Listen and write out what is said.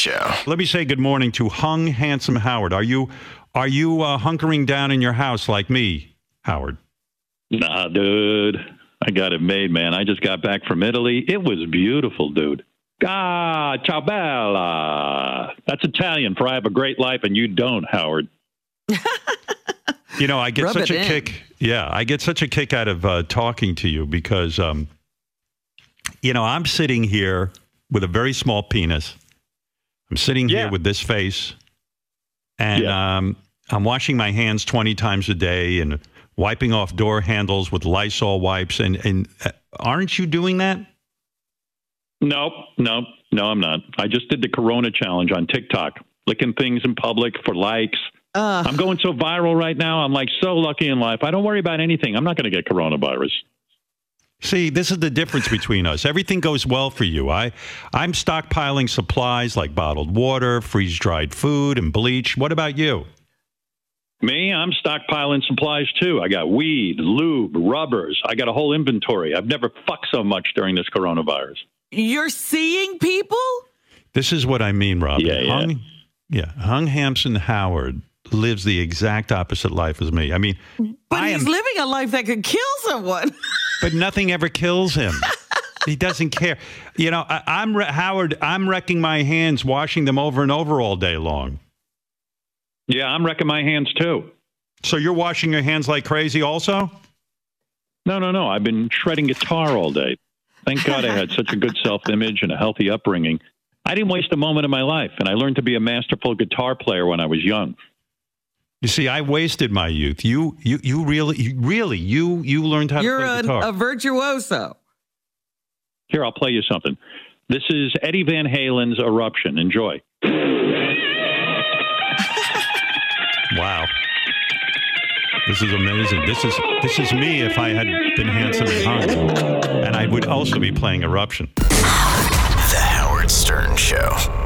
Show. Let me say good morning to Hung Handsome Howard. Are you are you uh, hunkering down in your house like me, Howard? Nah, dude. I got it made, man. I just got back from Italy. It was beautiful, dude. Ah, ciao bella. That's Italian for I have a great life and you don't, Howard. You know, I get Rub such a in. kick. Yeah, I get such a kick out of uh, talking to you because, um, you know, I'm sitting here with a very small penis. I'm sitting here with this face, and Yeah. um, I'm washing my hands 20 times a day and wiping off door handles with Lysol wipes. And and uh, aren't you doing that? Nope, nope, no, I'm not. I just did the Corona challenge on TikTok, licking things in public for likes. Uh, I'm going so viral right now. I'm like so lucky in life. I don't worry about anything. I'm not going to get coronavirus. See, this is the difference between us. Everything goes well for you. I, I'm stockpiling supplies like bottled water, freeze dried food, and bleach. What about you? Me, I'm stockpiling supplies too. I got weed, lube, rubbers. I got a whole inventory. I've never fucked so much during this coronavirus. you're seeing people? This is what I mean, Rob. Yeah, yeah. Hung, yeah. Hung Handsome Howard lives the exact opposite life as me. I mean, But I he's am, living a life that could kill someone. but nothing ever kills him. he doesn't care. You know, I, I'm re- Howard. I'm wrecking my hands, washing them over and over all day long. Yeah, I'm wrecking my hands too. So you're washing your hands like crazy, also? No, no, no. I've been shredding guitar all day. Thank God I had such a good self image and a healthy upbringing. I didn't waste a moment of my life, and I learned to be a masterful guitar player when I was young. You see, I wasted my youth. You, you, you really, you, really, you, you learned how You're to play a, guitar. a virtuoso. Here, I'll play you something. This is Eddie Van Halen's Eruption. Enjoy. wow, this is amazing. This is this is me if I had been handsome and hung, and I would also be playing Eruption. The Howard Stern Show.